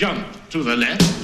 jump to the left.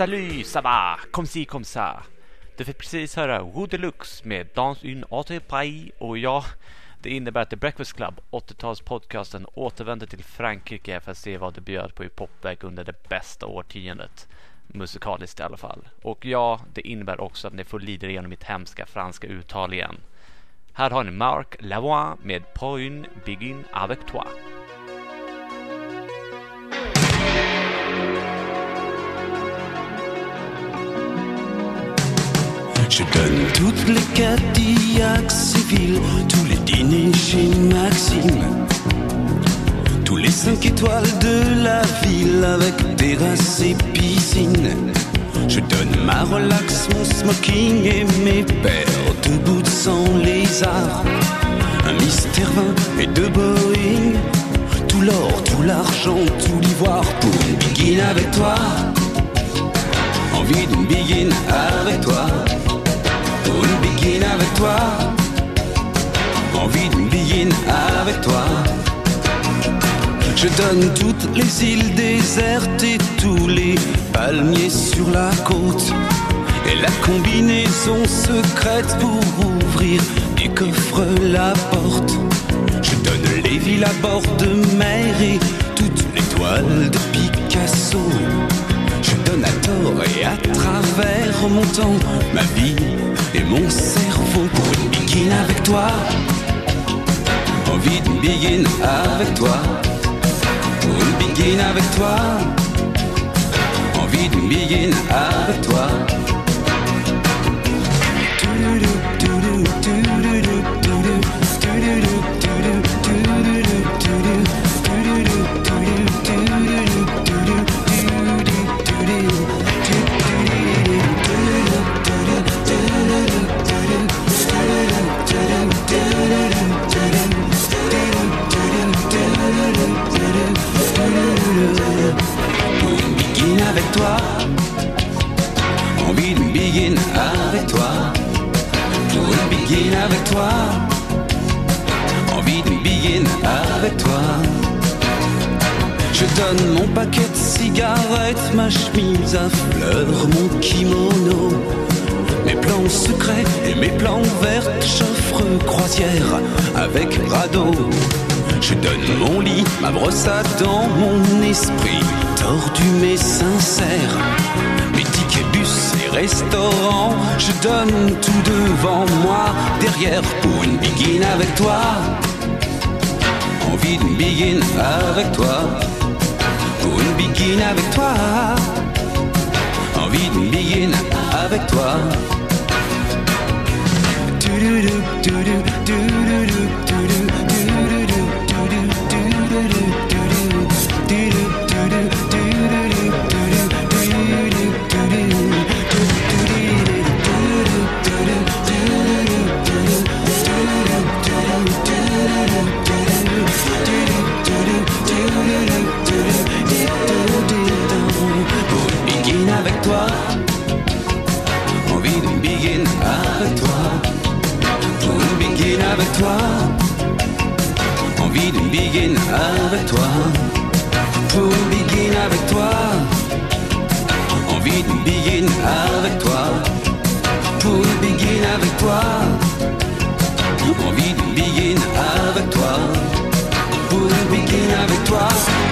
Salut, ça va, comme si, comme ça. Du fick precis höra Woody Lux med Dans une autopie och ja, det innebär att The Breakfast Club, 80-talspodcasten, återvänder till Frankrike för att se vad det bjöd på i popväg under det bästa årtiondet. Musikaliskt i alla fall. Och ja, det innebär också att ni får lida igenom mitt hemska franska uttal igen. Här har ni Marc Lavoie med Point Begin Avec Toi. Je donne toutes les Cadillacs civils, tous les dîners chez Maxime, tous les cinq étoiles de la ville avec terrasse et piscine. Je donne ma relax, mon smoking et mes paires de boots sans lézard. Un mystère 20 et deux Boeing, tout l'or, tout l'argent, tout l'ivoire pour une begin avec toi. Envie d'une begin avec toi. Une avec toi. Envie d'une avec toi. Je donne toutes les îles désertes et tous les palmiers sur la côte. Et la combinaison secrète pour ouvrir du coffre la porte. Je donne les villes à bord de mer et toutes les toiles de Picasso. Je donne à tort et à travers mon temps, ma vie et mon cerveau pour une begin avec toi. Envie d'une begin avec toi. Pour une begin avec toi. Envie d'une begin avec toi. Envie d'une begin avec toi. Je donne mon paquet de cigarettes, ma chemise à fleurs, mon kimono. Mes plans secrets et mes plans verts, j'offre croisière avec radeau. Je donne mon lit, ma brosse à dents, mon esprit tordu mais sincère. Mes tickets bus et restaurants, je donne tout devant moi, derrière pour une begin avec toi. Envie d'une begin avec toi. Pour une begin avec toi. Envie d'une begin avec toi. Avec toi. Envie d'une begin avec toi. Pour begin avec toi. Envie d'une begin avec toi. Pour begin avec toi. Envie d'une begin avec toi. Pour begin avec toi.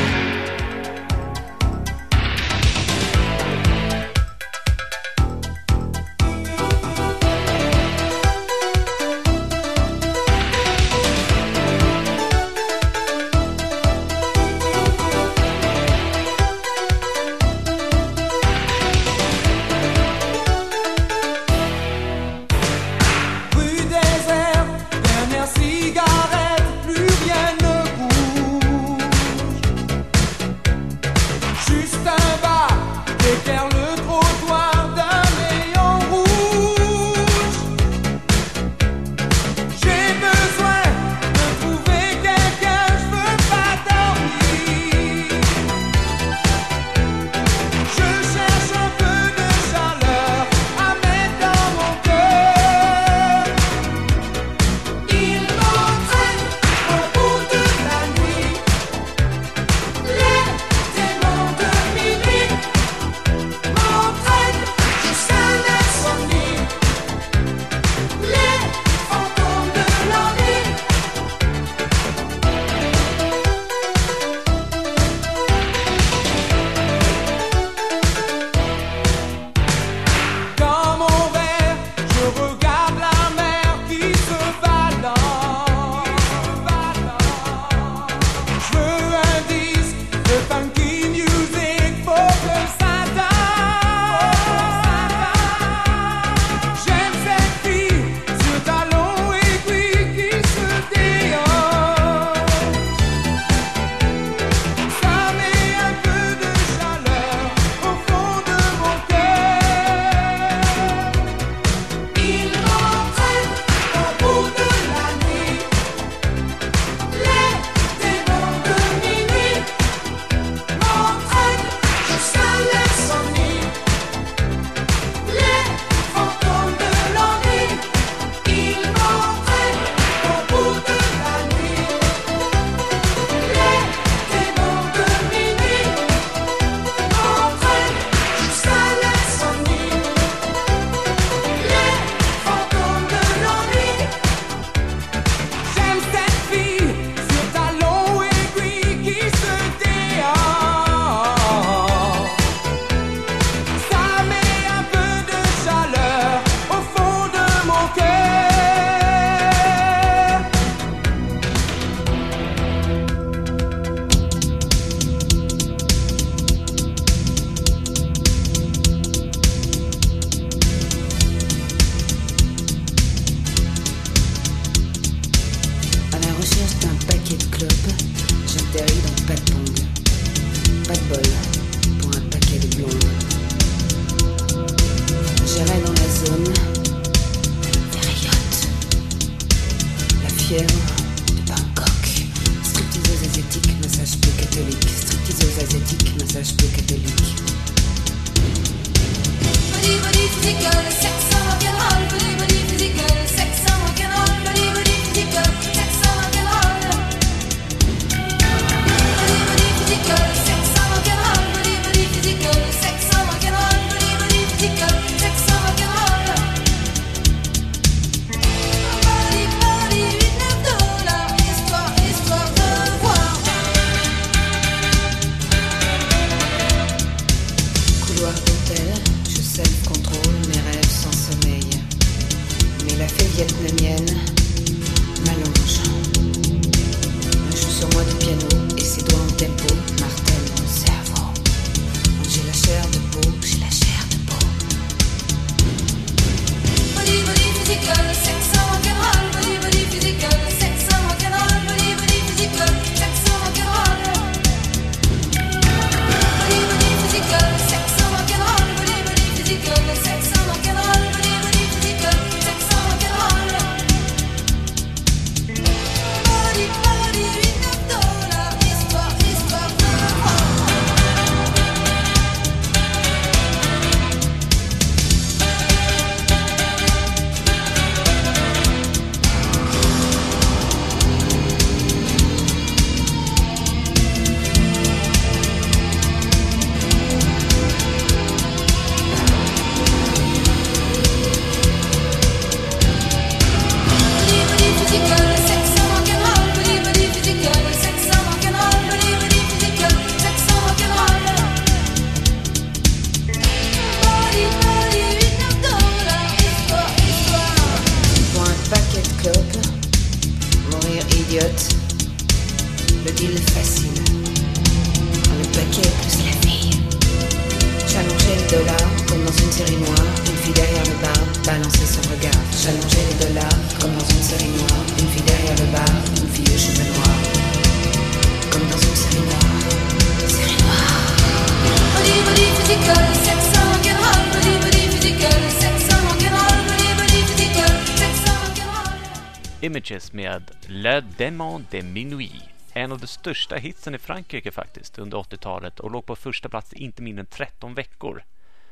av de största hitsen i Frankrike faktiskt under 80-talet och låg på första plats i inte mindre än 13 veckor.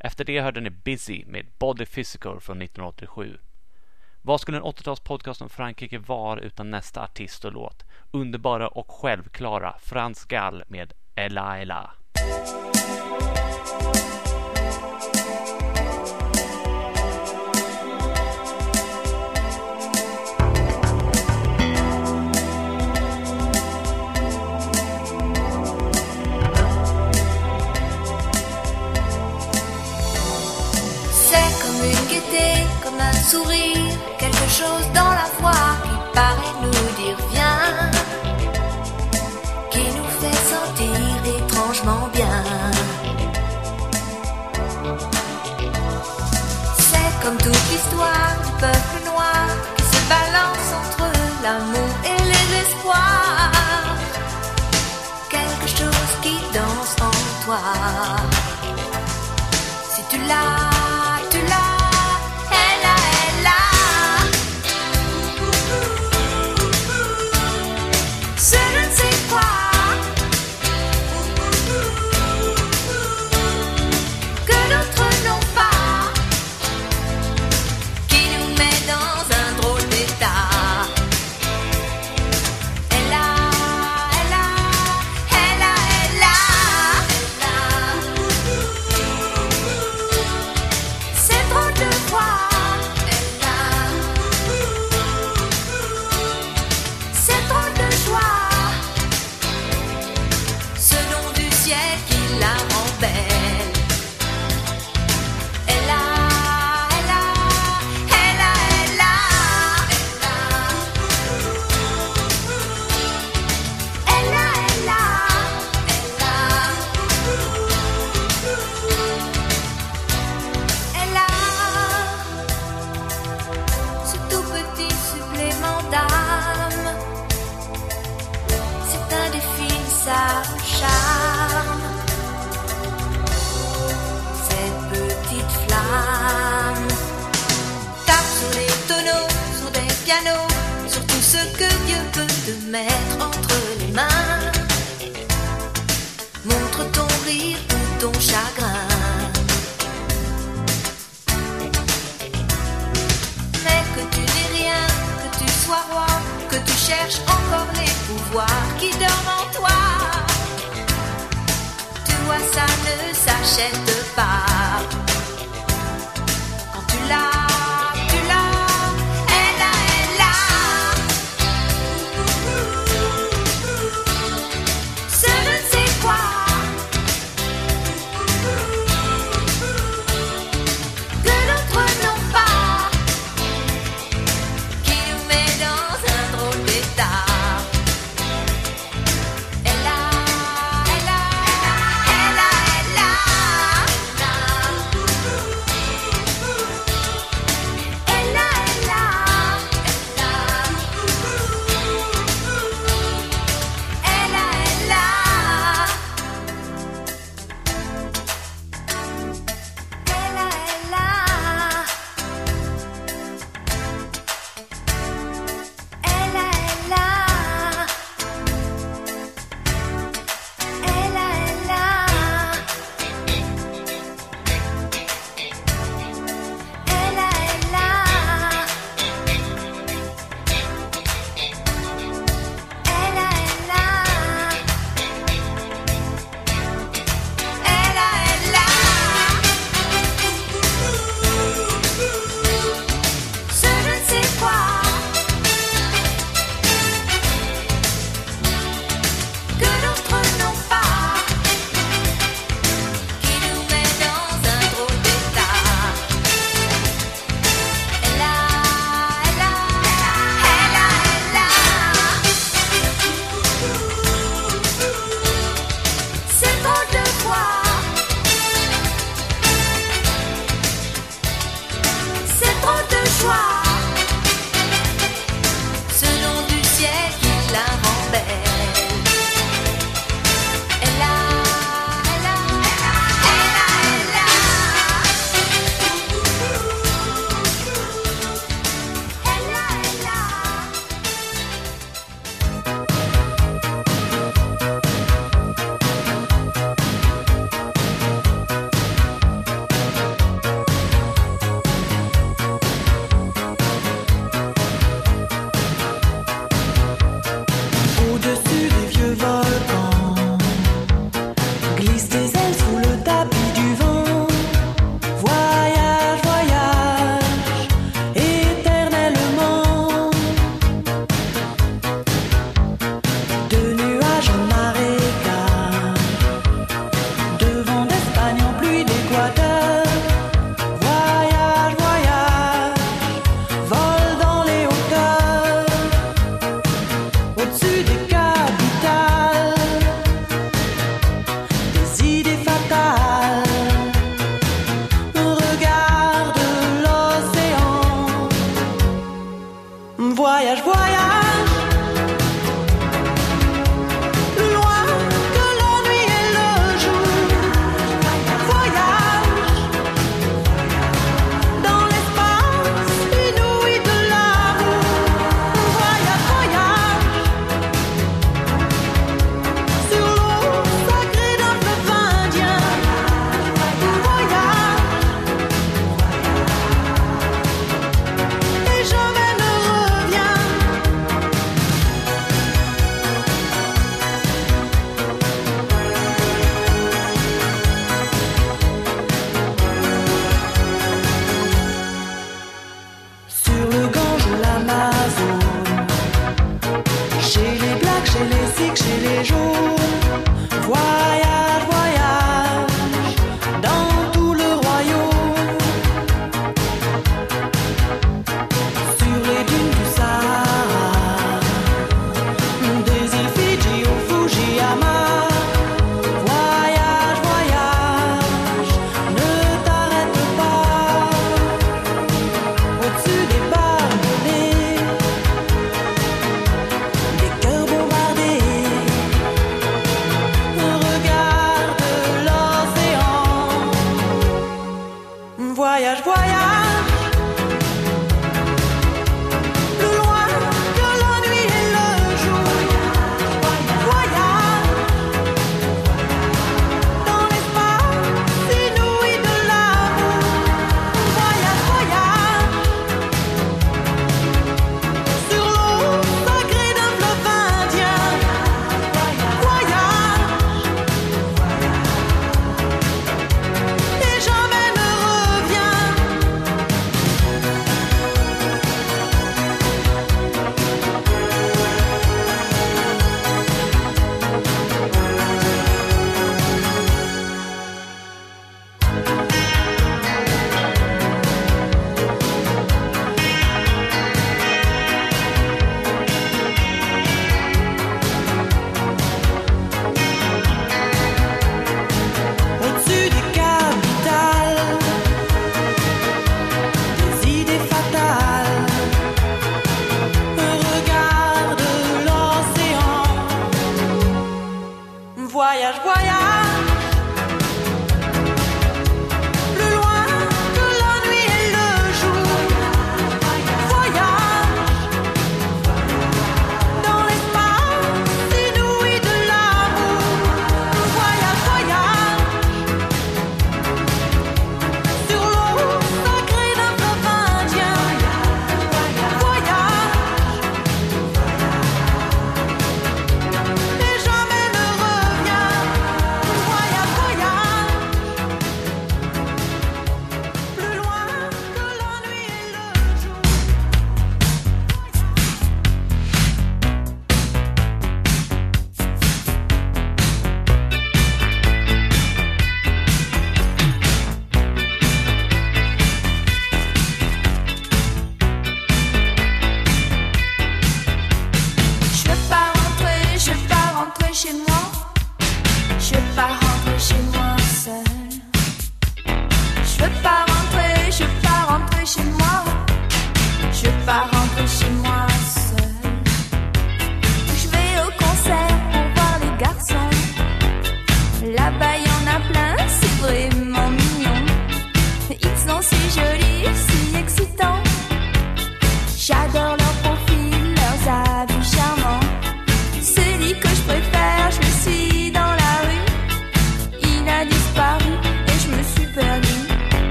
Efter det hörde ni Busy med Body Physical från 1987. Vad skulle en 80-talspodcast om Frankrike vara utan nästa artist och låt? Underbara och självklara Frans Gall med Ella Ella. sourire, quelque chose dans la voix qui paraît nous dire viens, qui nous fait sentir étrangement bien. C'est comme toute l'histoire du peuple noir qui se balance entre l'amour et les espoirs. Quelque chose qui danse en toi. Si tu l'as que tu n'es rien, que tu sois roi, que tu cherches encore les pouvoirs qui dorment en toi. Tu vois, ça ne s'achète pas.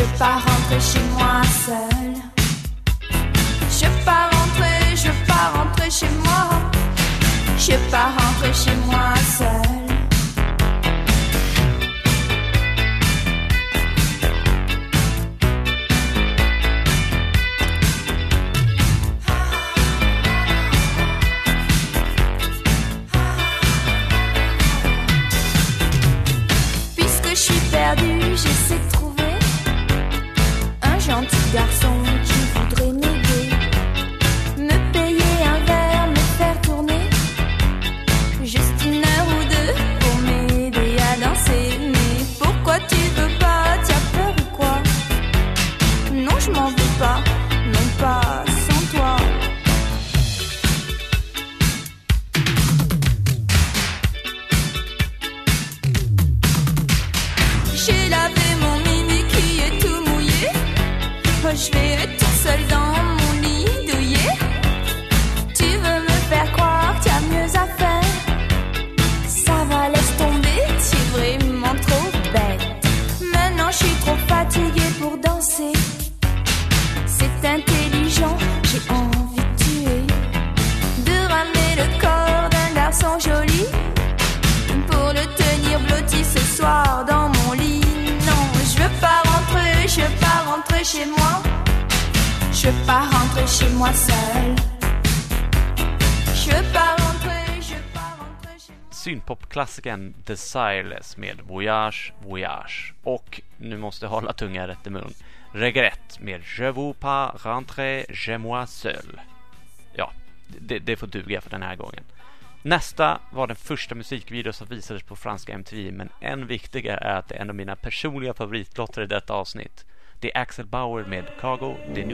Je veux pas rentrer chez moi seule. Je veux pas rentrer, je veux pas rentrer chez moi. Je veux pas rentrer chez moi seule. Un gentil garçon qui voudrait m'aider. Me payer un verre, me faire tourner. Juste une heure ou deux pour m'aider à danser. Mais pourquoi tu veux pas T'as peur ou quoi? Non, je m'en veux pas, non pas sans toi. J'ai lavé Je vais être toute seule dans mon lit douillet. Tu veux me faire croire qu'il y a mieux à faire. Ça va, laisse tomber, tu es vraiment trop bête. Maintenant, je suis trop fatiguée pour danser. C'est intelligent, j'ai envie de tuer. De ramener le corps d'un garçon joli pour le tenir blotti ce soir dans mon lit. Non, je veux pas rentrer, je veux pas rentrer chez moi. Je veux pas rentrer chez moi seul. Je veux pas rentrer, je veux pas rentrer chez moi. Synpopklassikern The med Voyage Voyage. Och nu måste jag hålla tungan rätt i mun. Regret med Je veux pas rentrer chez moi seul. Ja, det, det får duga för den här gången. Nästa var den första musikvideo som visades på franska MTV men än viktigare är att det är en av mina personliga favoritlåtar i detta avsnitt. Det är Axel Bauer med Cargo de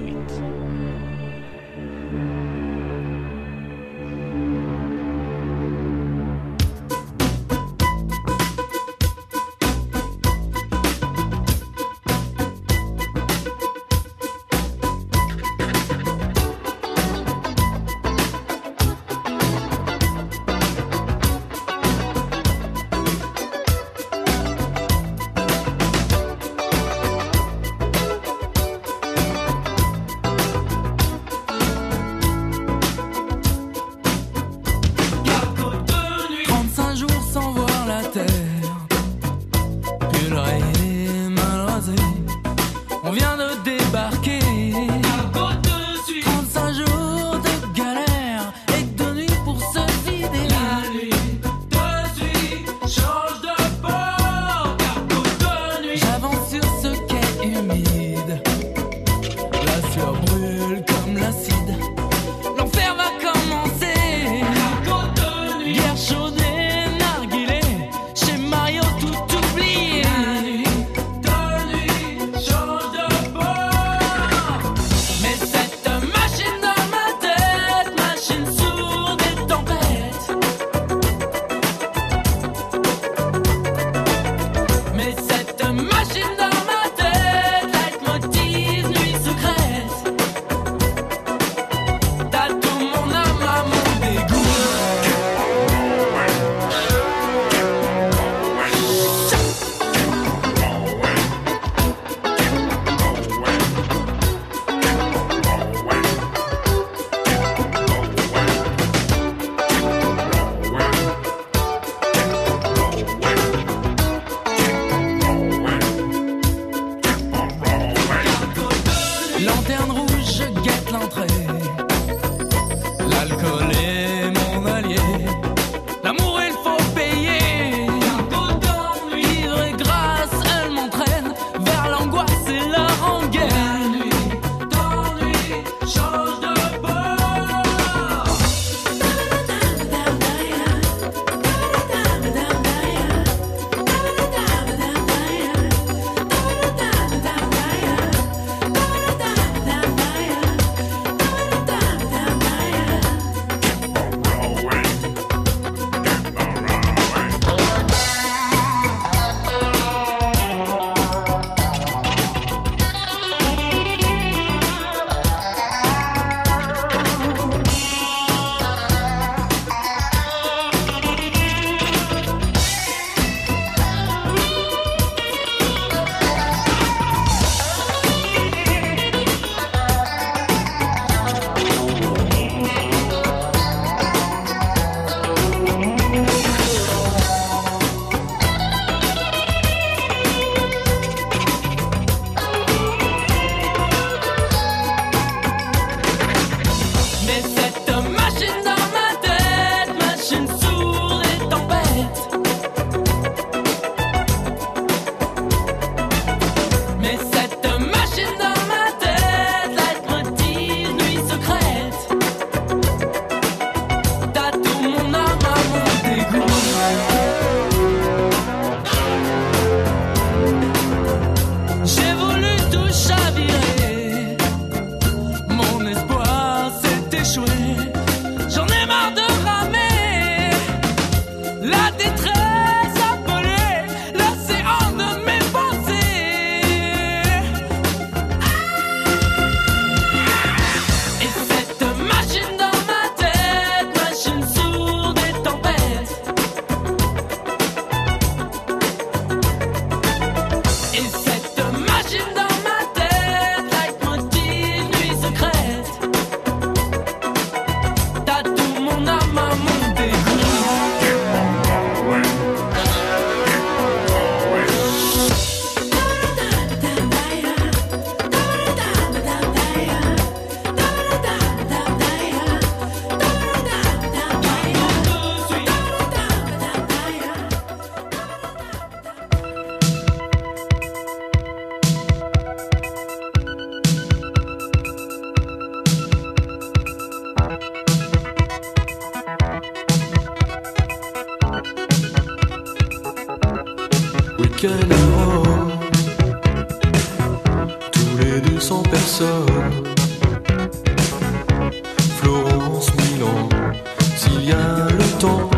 temps,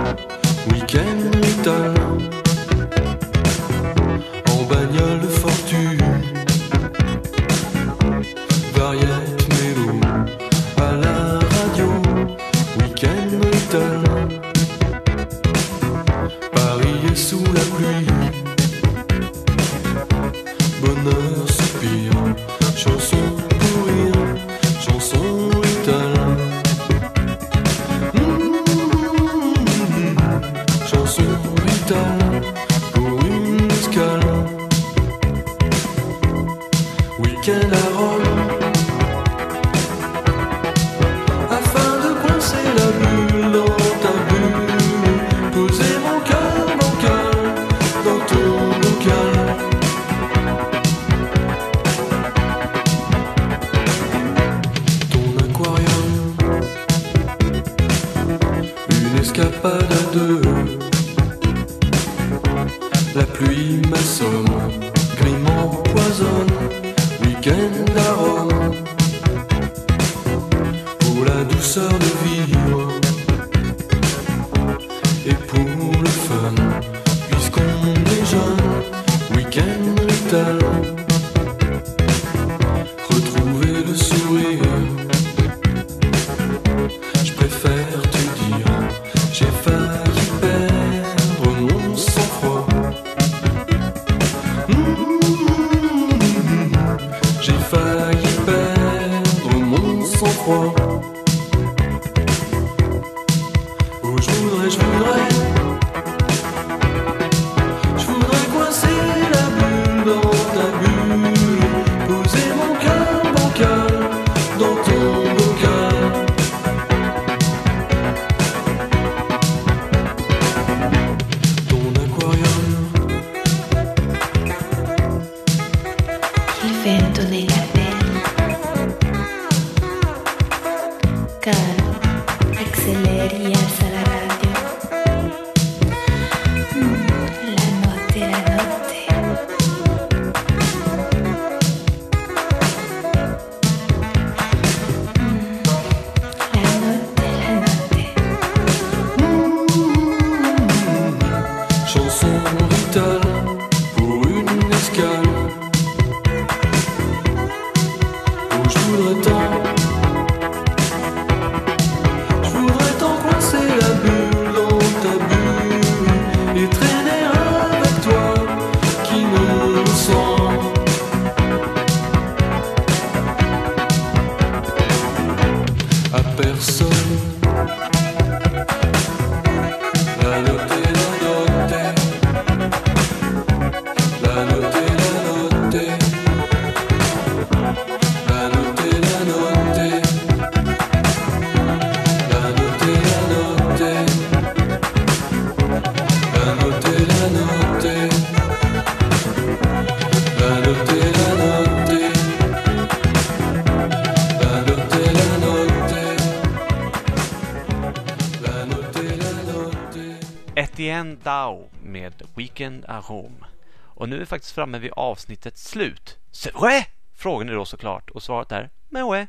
week-end, en bagnole fortune. Ken Dao med Weekend at Home. Och nu är vi faktiskt framme vid avsnittets slut. Sewe! Frågan är då såklart och svaret är Mewe.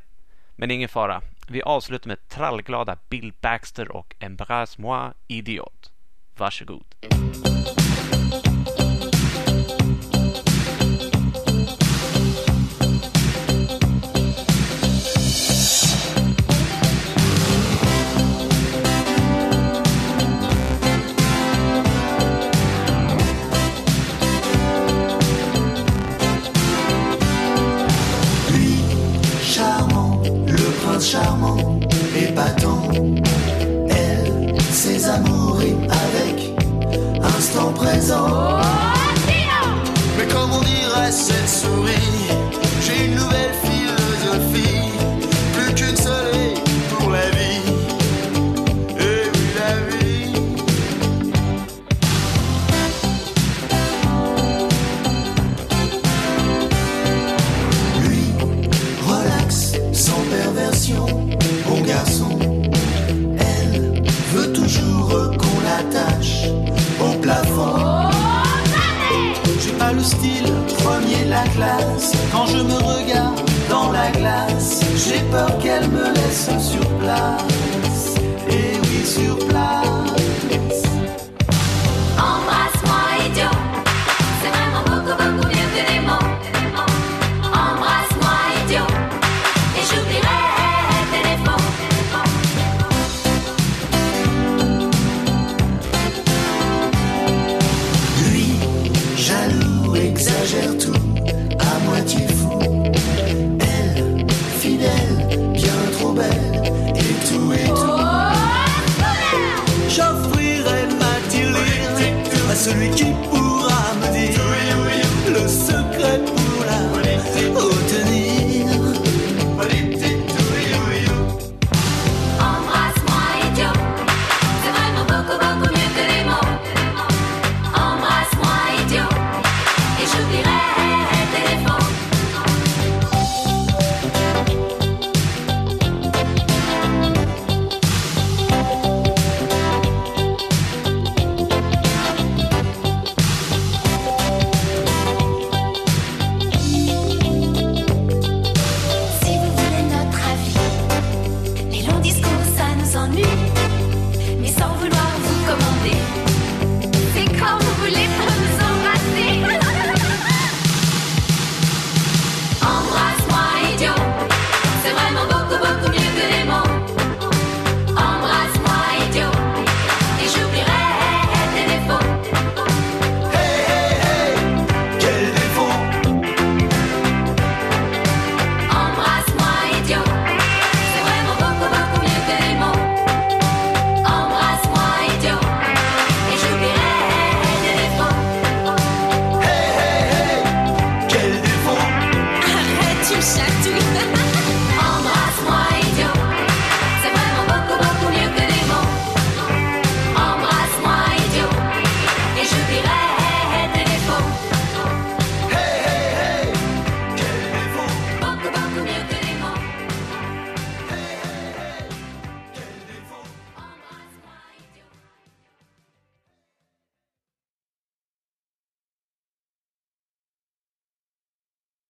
Men ingen fara. Vi avslutar med trallglada Bill Baxter och Embrasse moi idiot. Varsågod. Mm. charmant, épatant. Elle, ses amours riment avec instant présent. Oh, Mais comment on dirait cette souris? la classe. Quand je me regarde dans la glace, j'ai peur qu'elle me laisse sur place. Et oui, sur place.